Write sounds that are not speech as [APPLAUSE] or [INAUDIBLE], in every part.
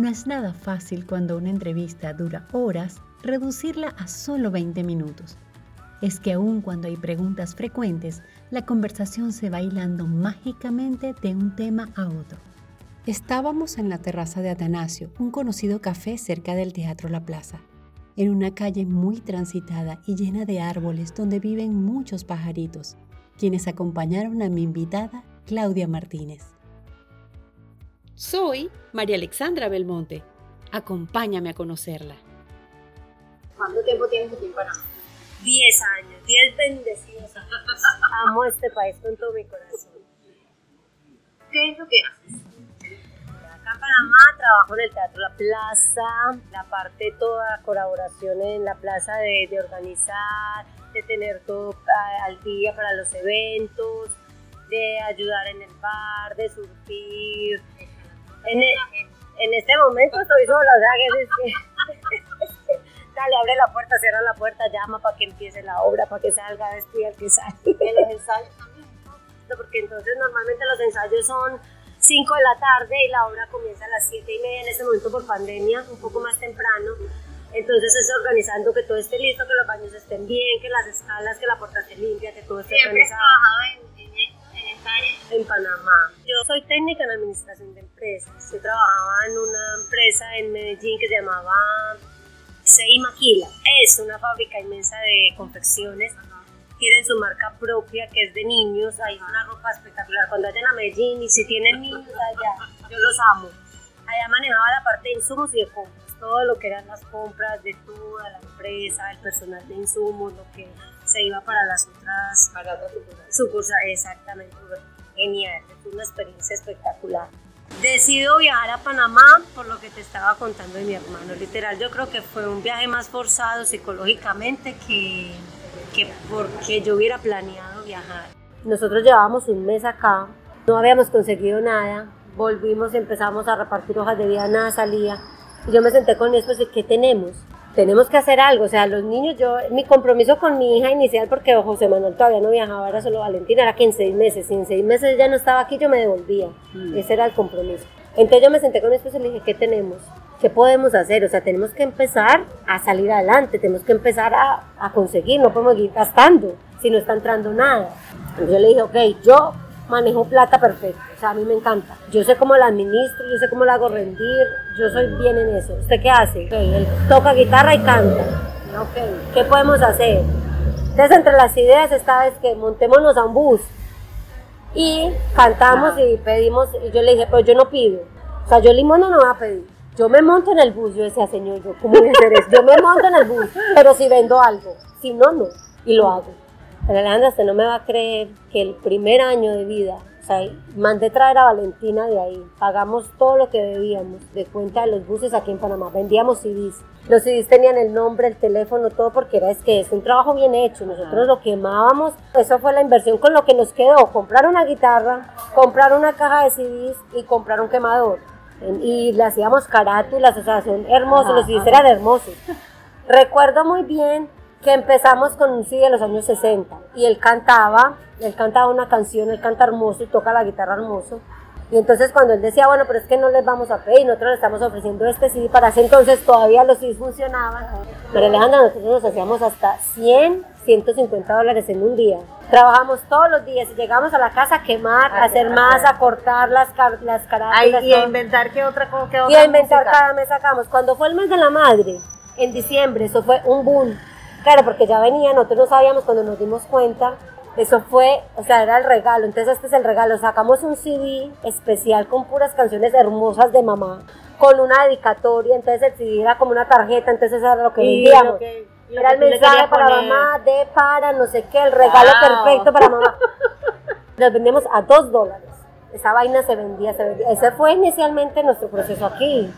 No es nada fácil cuando una entrevista dura horas, reducirla a solo 20 minutos. Es que aun cuando hay preguntas frecuentes, la conversación se va hilando mágicamente de un tema a otro. Estábamos en la terraza de Atanasio, un conocido café cerca del Teatro La Plaza, en una calle muy transitada y llena de árboles donde viven muchos pajaritos, quienes acompañaron a mi invitada, Claudia Martínez. Soy María Alexandra Belmonte. Acompáñame a conocerla. ¿Cuánto tiempo tienes aquí en Panamá? Diez años, diez bendecidos años. [LAUGHS] Amo este país con todo mi corazón. ¿Qué es lo que haces? Acá en Panamá trabajo en el Teatro La Plaza, la parte toda colaboración en la plaza de, de organizar, de tener todo al día para los eventos, de ayudar en el bar, de surtir, en, e, en este momento estoy sola, o sea que es que. Dale, abre la puerta, cierra la puerta, llama para que empiece la obra, para que salga, despide al que sale. ¿En los ensayos también? Porque entonces normalmente los ensayos son 5 de la tarde y la obra comienza a las 7 y media, en este momento por pandemia, un poco más temprano. Entonces es organizando que todo esté listo, que los baños estén bien, que las escalas, que la puerta esté limpia, que todo esté ¿Siempre organizado. trabajado en, en, Panamá. Yo soy técnica en administración de empresas. Yo trabajaba en una empresa en Medellín que se llamaba Sei Maquila. Es una fábrica inmensa de confecciones. Tienen su marca propia que es de niños. Hay una ropa espectacular. Cuando vayan a Medellín y si tienen niños allá, yo los amo. Allá manejaba la parte de insumos y de compras. Todo lo que eran las compras de toda la empresa, el personal de insumos, lo que se iba para las otras Para otra sucursal. Exactamente genial, fue una experiencia espectacular. Decido viajar a Panamá por lo que te estaba contando de mi hermano. Literal, yo creo que fue un viaje más forzado psicológicamente que, que porque yo hubiera planeado viajar. Nosotros llevábamos un mes acá, no habíamos conseguido nada, volvimos, empezamos a repartir hojas de vida, nada salía. Y yo me senté con mi esposo y ¿qué tenemos? Tenemos que hacer algo, o sea, los niños, yo, mi compromiso con mi hija inicial, porque José Manuel todavía no viajaba, era solo Valentina, era que en seis meses, si en seis meses ya no estaba aquí, yo me devolvía, ese era el compromiso. Entonces yo me senté con mi esposo y le dije, ¿qué tenemos? ¿Qué podemos hacer? O sea, tenemos que empezar a salir adelante, tenemos que empezar a, a conseguir, no podemos ir gastando si no está entrando nada. Entonces yo le dije, ok, yo manejo plata perfecto, o sea, a mí me encanta. Yo sé cómo la administro, yo sé cómo la hago rendir, yo soy bien en eso. ¿Usted qué hace? Él toca guitarra y canta. Ok, ¿qué podemos hacer? Entonces, entre las ideas esta vez que montémonos a un bus y cantamos y pedimos, y yo le dije, pero yo no pido, o sea, yo limón no voy a pedir. Yo me monto en el bus, yo decía, señor, yo, ¿cómo voy a hacer eso? Yo me monto en el bus, pero si vendo algo, si no, no, y lo hago. Alejandra, usted no me va a creer que el primer año de vida, o sea, mandé traer a Valentina de ahí, pagamos todo lo que debíamos de cuenta de los buses aquí en Panamá, vendíamos CDs. Los CDs tenían el nombre, el teléfono, todo porque era, es que es un trabajo bien hecho, nosotros lo quemábamos, eso fue la inversión con lo que nos quedó, comprar una guitarra, comprar una caja de CDs y comprar un quemador. Y le hacíamos carátulas, o sea, son hermosos, los CDs eran hermosos. Recuerdo muy bien que empezamos con un CD de los años 60 y él cantaba, él cantaba una canción, él canta hermoso y toca la guitarra hermoso. Y entonces cuando él decía, bueno, pero es que no les vamos a pedir, nosotros le estamos ofreciendo este CD, para ese entonces todavía los CDs funcionaban. Pero Alejandra, nosotros nos hacíamos hasta 100, 150 dólares en un día. Trabajamos todos los días y llegamos a la casa a quemar, a hacer masa, a cortar las, las carátulas. y a inventar qué otra cosa, Y a inventar música. cada mes sacamos. Cuando fue el mes de la madre, en diciembre, eso fue un boom. Claro, porque ya venía, nosotros no sabíamos cuando nos dimos cuenta. Eso fue, o sea, era el regalo. Entonces, este es el regalo. Sacamos un CD especial con puras canciones hermosas de mamá, con una dedicatoria. Entonces, el CD era como una tarjeta. Entonces, eso era lo que vendíamos. Era el mensaje para poner. mamá, de para, no sé qué, el regalo Wow. perfecto para mamá. [LAUGHS] Los vendemos a dos dólares. Esa vaina se vendía, se vendía. Ese fue inicialmente nuestro proceso aquí.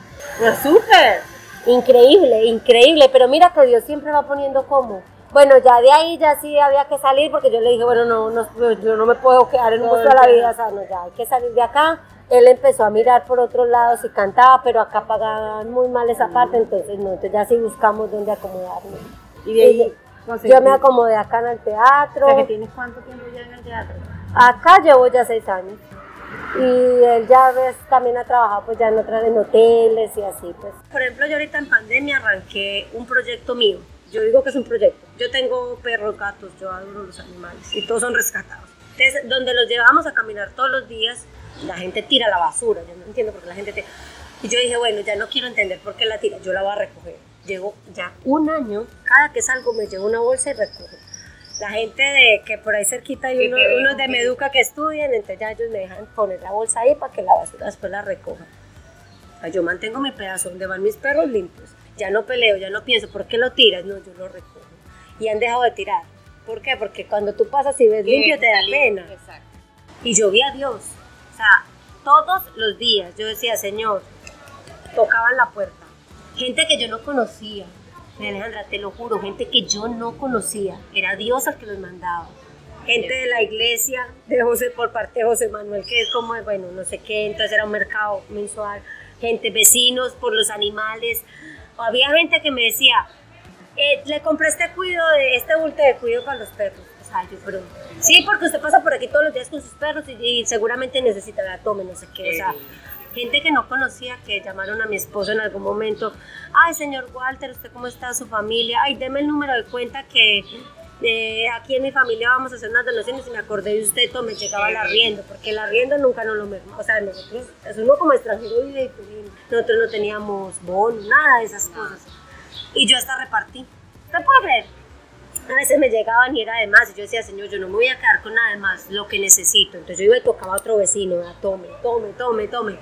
Súper. Increíble, increíble, pero mira que Dios siempre va poniendo como. Bueno, ya de ahí ya sí había que salir porque yo le dije, bueno, no, no yo no me puedo quedar en un bus toda la vida, o sea, no, ya hay que salir de acá. Él empezó a mirar por otros lados y cantaba, pero acá pagaban muy mal esa parte, entonces no, entonces ya sí buscamos dónde acomodarnos. Y de ahí Yo me acomodé acá en el teatro. O sea, que tienes cuánto tiempo ya en el teatro. Acá llevo ya seis años. Y él ya ves, también ha trabajado pues ya en otras en hoteles y así pues. Por ejemplo, yo ahorita en pandemia arranqué un proyecto mío. Yo digo que es un proyecto. Yo tengo perros, gatos, yo adoro los animales y todos son rescatados. Entonces, donde los llevamos a caminar todos los días, la gente tira la basura. Yo no entiendo por qué la gente tira. Y yo dije, bueno, ya no quiero entender por qué la tira, yo la voy a recoger. Llevo ya un año, cada que salgo me llevo una bolsa y recojo la gente de que por ahí cerquita hay uno, unos de Meduca que estudian, entonces ya ellos me dejan poner la bolsa ahí para que la basura después la recoja. yo mantengo mi pedazo donde van mis perros limpios. Ya no peleo, ya no pienso, ¿por qué lo tiras? No, yo lo recojo. Y han dejado de tirar. ¿Por qué? Porque cuando tú pasas y ves limpio te da pena. Exacto. Y yo vi a Dios. O sea, todos los días yo decía, Señor, tocaban la puerta. Gente que yo no conocía, Alejandra, te lo juro, gente que yo no conocía, era Dios el que los mandaba. Gente de la iglesia, de José, por parte de José Manuel, que es como, bueno, no sé qué, entonces era un mercado mensual. Gente, vecinos, por los animales. había gente que me decía, eh, le compré este cuido, este bulto de cuido para los perros. O sea, yo, pero, sí, porque usted pasa por aquí todos los días con sus perros y, seguramente necesita la tome, no sé qué. O sea, gente que no conocía que llamaron a mi esposo en algún momento, ay señor Walter, ¿usted cómo está? ¿Su familia? Ay, deme el número de cuenta que eh, aquí en mi familia vamos a hacer unas donaciones y me acordé de usted, todo me llegaba el arriendo, porque el arriendo nunca nos lo o sea, nosotros, es uno como extranjero vive nosotros no teníamos bono, nada de esas cosas. Y yo hasta repartí. ¿Usted puede ver? A veces me llegaban y era de más, y yo decía, señor, yo no me voy a quedar con nada de más, lo que necesito. Entonces yo iba y tocaba a otro vecino, tome, tome, tome, tome.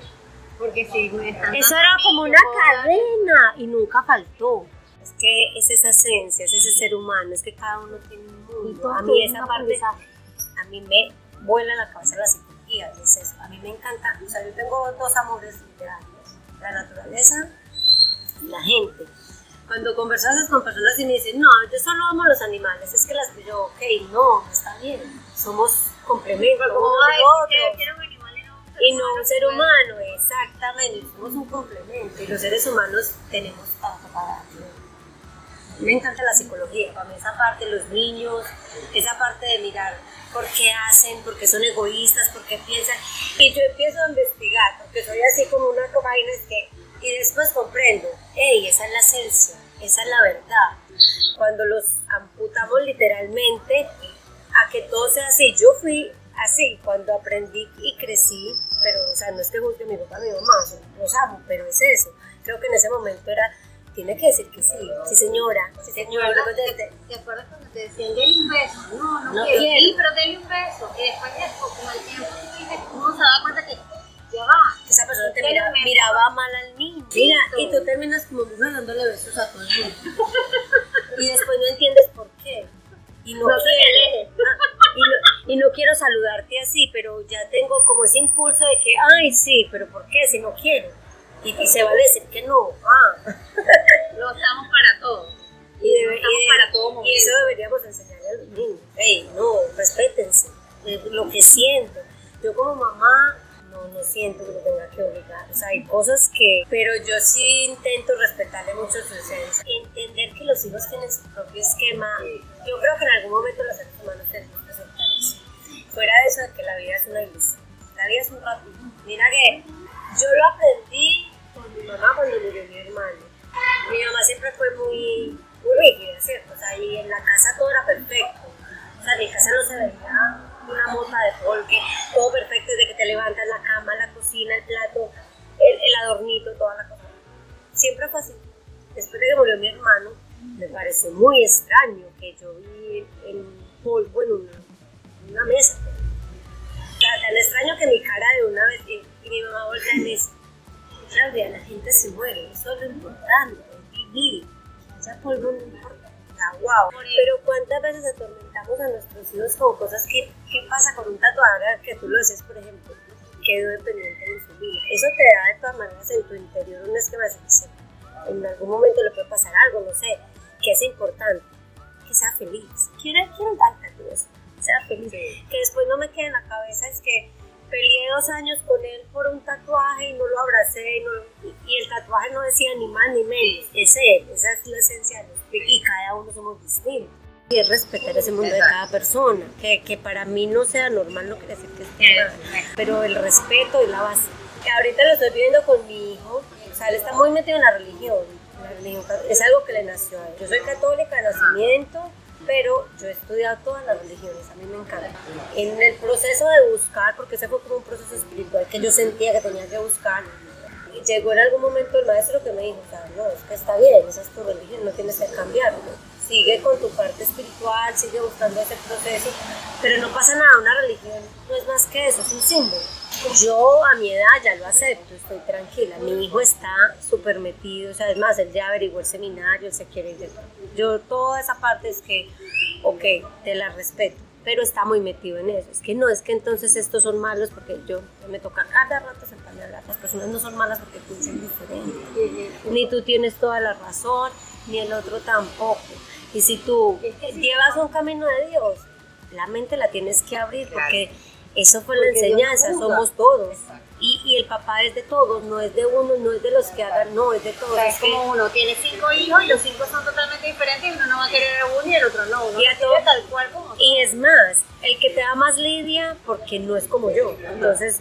Porque sí, Eso era como una cadena y nunca faltó. Es que es esa esencia, es ese ser humano, es que cada uno tiene un mundo. A mí esa parte, a mí me vuela la cabeza la psicología, es eso. A mí me encanta, o sea, yo tengo dos amores literarios, la naturaleza y la gente. Cuando conversas con personas y me dicen, no, yo solo amo los animales, es que las yo, ok, no, está bien, somos complementos uno otro y no un ser humano, exactamente, somos un complemento y los seres humanos tenemos tanto para Me encanta la psicología, para mí esa parte de los niños, esa parte de mirar por qué hacen, por qué son egoístas, por qué piensan. Y yo empiezo a investigar, porque soy así como una cobaina, que, y después comprendo, hey, esa es la esencia, esa es la verdad. Cuando los amputamos literalmente a que todo sea así, yo fui así, cuando aprendí y crecí, pero, o sea, no es que juzgue mi papá, mi mamá, los amo, pero es eso. Creo que en ese momento era, tiene que decir que sí, sí señora, sí señora. ¿Te, ¿Te, acuerdas cuando te decían, denle un beso? No, no, no quiero. Sí, pero denle un beso. Y después de como el tiempo, uno se da cuenta que ya va. Esa persona te mira, miraba mal al niño. Mira, y tú terminas como mujer dándole besos a todo el mundo. [LAUGHS] y después no entiendes por qué. Y no, no quiere. Y no saludarte así, pero ya tengo como ese impulso de que, ay, sí, pero ¿por qué? Si no quiero. Y, se va a decir que no. Ah. [LAUGHS] Lo estamos para todo. Y, para todo y eso deberíamos enseñarle a los niños. Hey, no, respétense eh, lo que siento. Yo como mamá no, no siento que lo tenga que obligar. O sea, hay cosas que... Pero yo sí intento respetarle mucho su esencia. Entender que los hijos tienen su propio esquema. Yo creo que en algún momento los seres humanos tenemos fuera de eso de que la vida es una ilusión. La vida es un ratito. Mira que yo lo aprendí con mi mamá cuando murió mi hermano. Mi mamá siempre fue muy, muy rígida, ¿cierto? O sea, y en la casa todo era perfecto. O sea, en mi casa no se veía una mota de polque, todo perfecto desde que te levantas la cama, la cocina, el plato, el, el adornito, toda la cosa. Siempre fue así. Después de que murió mi hermano, me pareció muy extraño que yo vi en polvo en una una mesa. tan extraño que mi cara de una vez, y, mi mamá voltea y me dice, Claudia, la gente se muere, eso es lo importante, vivir, ya polvo no importa. wow. Pero cuántas veces atormentamos a nuestros hijos con cosas que, ¿qué pasa con un tatuador que tú lo haces, por ejemplo? Quedó dependiente de su vida. Eso te da de todas maneras en tu interior un esquema de en algún momento le puede pasar algo, no sé, que es importante, que sea feliz. Quiero, quiero un eso sea feliz. Que después no me quede en la cabeza es que peleé dos años con él por un tatuaje y no lo abracé y, no, y, el tatuaje no decía ni más ni menos, es él, esa es la esencia de Y cada uno somos distintos. y es respetar ese mundo de cada persona. Que, que para mí no sea normal no quiere decir que esté mal, pero el respeto es la base. Ahorita lo estoy viendo con mi hijo, o sea, él está muy metido en la religión. La religión es algo que le nació a él. Yo soy católica de nacimiento, pero yo he estudiado todas las religiones, a mí me encanta. En el proceso de buscar, porque ese fue como un proceso espiritual que yo sentía que tenía que buscar, y llegó en algún momento el maestro que me dijo, o sea, no, es que está bien, esa es tu religión, no tienes que cambiarlo. Sigue con tu parte espiritual, sigue buscando ese proceso, pero no pasa nada, una religión no es más que eso, es un símbolo. Yo a mi edad ya lo acepto, estoy tranquila. Mi hijo está súper metido, o sea, es más, él ya averiguó el seminario, él se quiere ir. Yo toda esa parte es que, ok, te la respeto, pero está muy metido en eso. Es que no, es que entonces estos son malos porque yo me toca cada rato sentarme a hablar. Las personas no son malas porque piensan diferente. Ni tú tienes toda la razón, ni el otro tampoco. Y si tú llevas un camino de Dios, la mente la tienes que abrir porque eso fue la enseñanza, somos todos. Y, y, el papá es de todos, no es de uno, no es de los que hagan, no, es de todos. es como uno tiene cinco hijos y los cinco son totalmente diferentes y uno no va a querer a uno y el otro no. Uno y, a todo, tal cual como y es más, el que te da más lidia porque no es como yo. Entonces,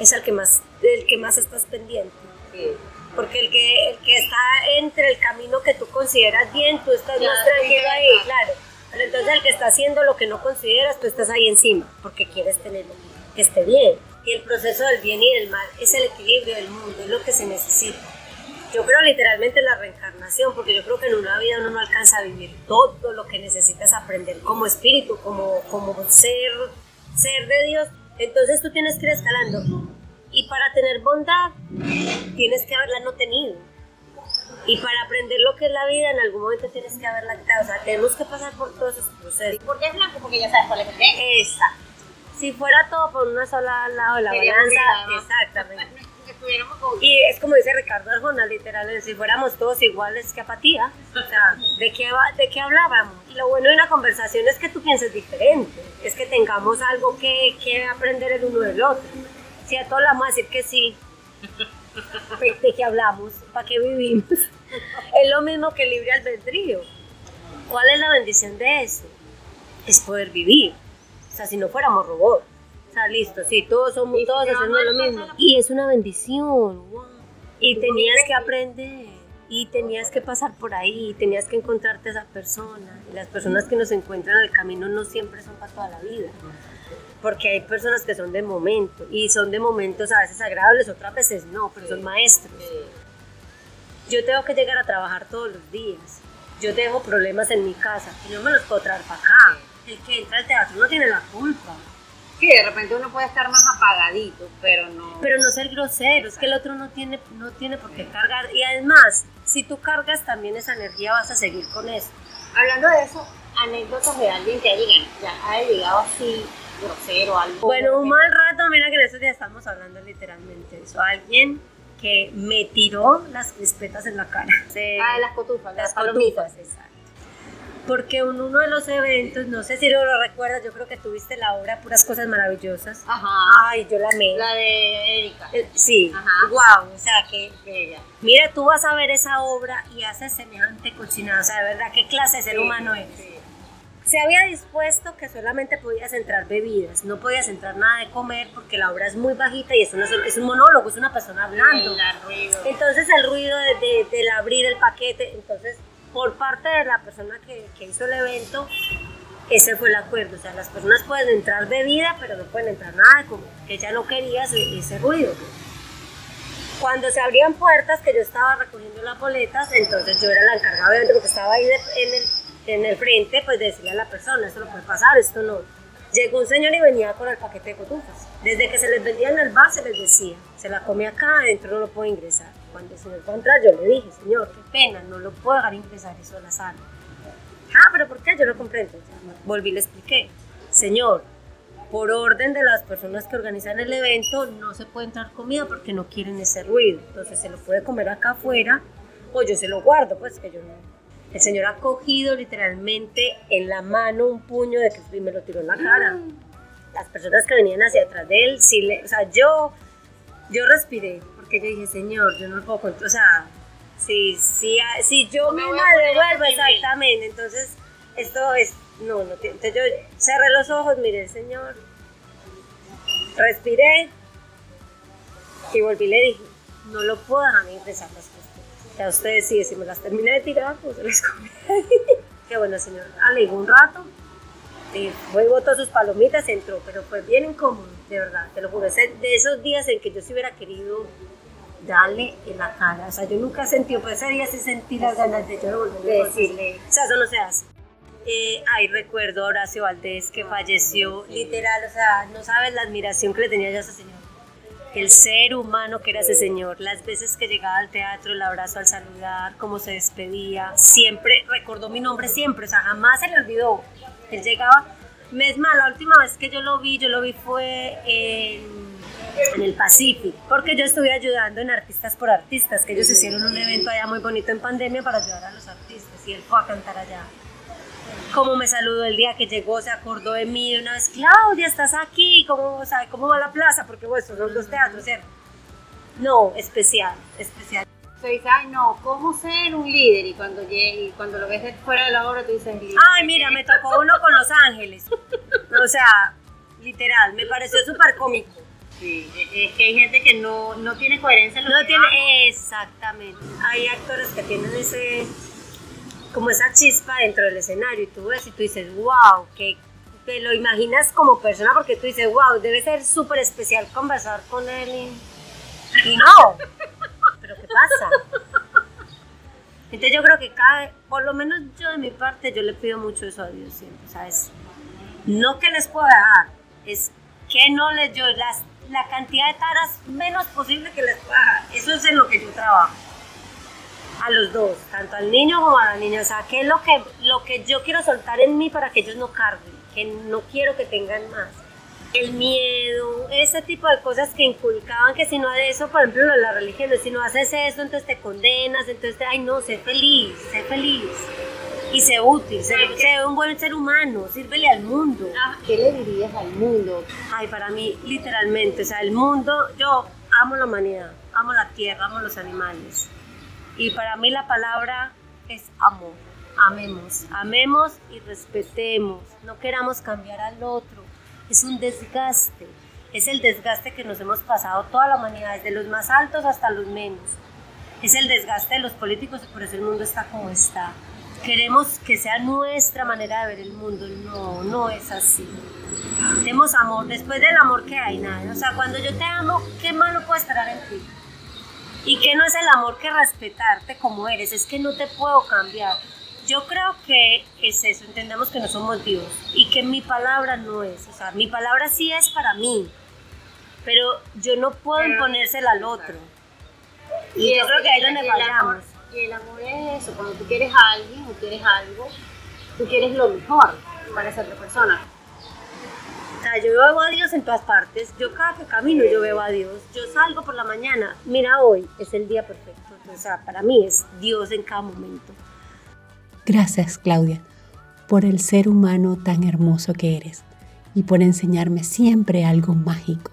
es el que más, el que más estás pendiente. Porque el que, el que está entre el camino que tú consideras bien, tú estás más tranquilo ahí, claro entonces el que está haciendo lo que no consideras, tú estás ahí encima, porque quieres tenerlo que esté bien. Y el proceso del bien y del mal es el equilibrio del mundo, es lo que se necesita. Yo creo literalmente en la reencarnación, porque yo creo que en una vida uno no alcanza a vivir todo lo que necesitas aprender como espíritu, como, como ser, ser de Dios. Entonces tú tienes que ir escalando. Y para tener bondad, tienes que haberla no tenido y para aprender lo que es la vida, en algún momento tienes que haber lactado. O sea, tenemos que pasar por todos esos procesos. ¿Por qué es blanco? Porque ya sabes cuál es el negro. Exacto. Si fuera todo por una sola lado de la balanza, exactamente. [LAUGHS] Y es como dice Ricardo Arjona, literal, si fuéramos todos iguales, que apatía. O sea, ¿de qué, ¿de qué hablábamos? Y lo bueno de una conversación es que tú pienses diferente, es que tengamos algo que, que aprender el uno del otro. Si a todos le vamos a decir que sí, ¿de qué hablamos? ¿Para qué vivimos? es lo mismo que el libre albedrío. ¿Cuál es la bendición de eso? Es poder vivir. O sea, si no fuéramos robots. O sea, listo, sí, todos somos, todos hacemos lo mismo. Y es una bendición. Y tenías que aprender. Y tenías que pasar por ahí, y tenías que encontrarte a esa persona. Y las personas que nos encuentran en el camino no siempre son para toda la vida porque hay personas que son de momento y son de momentos a veces agradables, otras veces no, pero son maestros. Yo tengo que llegar a trabajar todos los días. Yo tengo problemas en mi casa y no me los puedo traer para acá. El que entra al teatro no tiene la culpa. Sí, de repente uno puede estar más apagadito, pero no. Pero no ser grosero, es que el otro no tiene, no tiene por qué cargar. Y además, si tú cargas también esa energía, vas a seguir con eso. Hablando de eso, anécdotas de alguien que ha llegado, ya ha llegado así grosero, algo. Bueno, un mal rato, mira que en estos días estamos hablando literalmente de eso. Alguien que me tiró las crispetas en la cara. ah, las cotufas. Las, cotufas, exacto. Porque en uno de los eventos, no sé si lo recuerdas, yo creo que tuviste la obra Puras Cosas Maravillosas. Ajá. Ay, yo la amé. La de Erika. Eh, sí. Ajá. Wow, o sea que bella. Mira, tú vas a ver esa obra y haces semejante cochinada. O sea, de verdad, ¿qué clase de ser humano es? Sí se había dispuesto que solamente podías entrar bebidas, no podías entrar nada de comer porque la obra es muy bajita y es, es un monólogo, es una persona hablando. Entonces el ruido de, del abrir el paquete, entonces por parte de la persona que, que, hizo el evento, ese fue el acuerdo, o sea, las personas pueden entrar bebida, pero no pueden entrar nada de comer, que ella no quería ese, ese ruido. Cuando se abrían puertas, que yo estaba recogiendo las boletas, entonces yo era la encargada de evento porque estaba ahí en el en el frente, pues decirle a la persona, esto no puede pasar, esto no. Llegó un señor y venía con el paquete de cotufas. Desde que se les vendía en el bar se les decía, se la come acá, adentro no lo puede ingresar. Cuando el señor fue a entrar, yo le dije, señor, qué pena, no lo puedo dejar ingresar eso a la sala. Ah, pero ¿por qué? Yo no comprendo. Volví y le expliqué, señor, por orden de las personas que organizan el evento, no se puede entrar comida porque no quieren ese ruido. Entonces se lo puede comer acá afuera o yo se lo guardo, pues que yo no, el señor ha cogido literalmente en la mano un puño de que me lo tiró en la cara. Las personas que venían hacia atrás de él, sí le, o sea, yo, yo respiré, porque yo dije, señor, yo no lo puedo o sea, si, si, si yo me misma devuelvo, exactamente, entonces esto es, no, no tiene. Entonces yo cerré los ojos, miré Señor, respiré y volví y le dije, no lo puedo dejar ni empezar las cosas. Ya ustedes sí, si me las terminé de tirar, pues se las comí. [LAUGHS] Qué bueno, señor. Alegó un rato, y fue y botó sus palomitas, entró, pero fue bien incómodo, de verdad, te lo juro. De esos días en que yo sí hubiera querido darle en la cara. O sea, yo nunca sentí, pues ese día sí sentí las ganas de yo de decirle. O sea, eso no se hace. Eh, ay, recuerdo a Horacio Valdés que falleció, literal, o sea, no sabes la admiración que le tenía yo a ese señor el ser humano que era ese señor, las veces que llegaba al teatro, el abrazo al saludar, cómo se despedía, siempre recordó mi nombre siempre, o sea, jamás se le olvidó. Él llegaba, es la última vez que yo lo vi, yo lo vi fue en, el Pacífico, porque yo estuve ayudando en Artistas por Artistas, que ellos hicieron un evento allá muy bonito en pandemia para ayudar a los artistas y él fue a cantar allá cómo me saludó el día que llegó, se acordó de mí de una vez, Claudia, estás aquí, ¿cómo, sabe, cómo va la plaza? Porque bueno, son dos teatros, ¿cierto? No, especial, especial. Tú dices, ay no, ¿cómo ser un líder? Y cuando, llegue, y cuando lo ves fuera de la obra, tú dices, ay, mira, me tocó uno con Los Ángeles. O sea, literal, me pareció súper cómico. Sí, es que hay gente que no, no tiene coherencia en lo No tiene, exactamente. Hay actores que tienen ese como esa chispa dentro del escenario y tú ves y tú dices, wow, que te lo imaginas como persona porque tú dices, wow, debe ser súper especial conversar con él y, no, pero ¿qué pasa? Entonces yo creo que cada, por lo menos yo de mi parte, yo le pido mucho eso a Dios siempre, ¿sabes? No que les pueda dar, es que no les yo las, la cantidad de taras menos posible que les pueda dar. Eso es en lo que yo trabajo a los dos, tanto al niño como a la niña. O sea, ¿qué es lo que, lo que yo quiero soltar en mí para que ellos no carguen? Que no quiero que tengan más. El miedo, ese tipo de cosas que inculcaban que si no haces eso, por ejemplo, la religión, si no haces eso, entonces te condenas, entonces, ay no, sé feliz, sé feliz. Y sé útil, sé, sé un buen ser humano, sírvele al mundo. Ah, ¿Qué le dirías al mundo? Ay, para mí, literalmente, o sea, el mundo, yo amo la humanidad, amo la tierra, amo los animales y para mí la palabra es amor. Amemos, amemos y respetemos. No queramos cambiar al otro. Es un desgaste. Es el desgaste que nos hemos pasado toda la humanidad, desde los más altos hasta los menos. Es el desgaste de los políticos y por eso el mundo está como está. Queremos que sea nuestra manera de ver el mundo. No, no es así. Tenemos amor. Después del amor, que hay? Nada. O sea, cuando yo te amo, ¿qué malo puede esperar en ti? Y que no es el amor que respetarte como eres, es que no te puedo cambiar. Yo creo que es eso, entendemos que no somos Dios y que mi palabra no es, o sea, mi palabra sí es para mí, pero yo no puedo imponérsela al otro. Y, yo creo que ahí es donde fallamos. Y el amor es eso, cuando tú quieres a alguien o quieres algo, tú quieres lo mejor para esa otra persona yo veo a Dios en todas partes. Yo cada que camino yo veo a Dios. Yo salgo por la mañana. Mira, hoy es el día perfecto. O sea, para mí es Dios en cada momento. Gracias, Claudia, por el ser humano tan hermoso que eres y por enseñarme siempre algo mágico.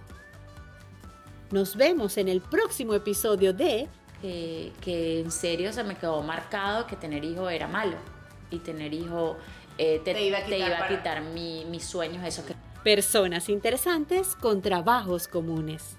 Nos vemos en el próximo episodio de... que en serio se me quedó marcado que tener hijo era malo y tener hijo eh, te, iba a quitar, mis sueños, eso que Personas interesantes con trabajos comunes.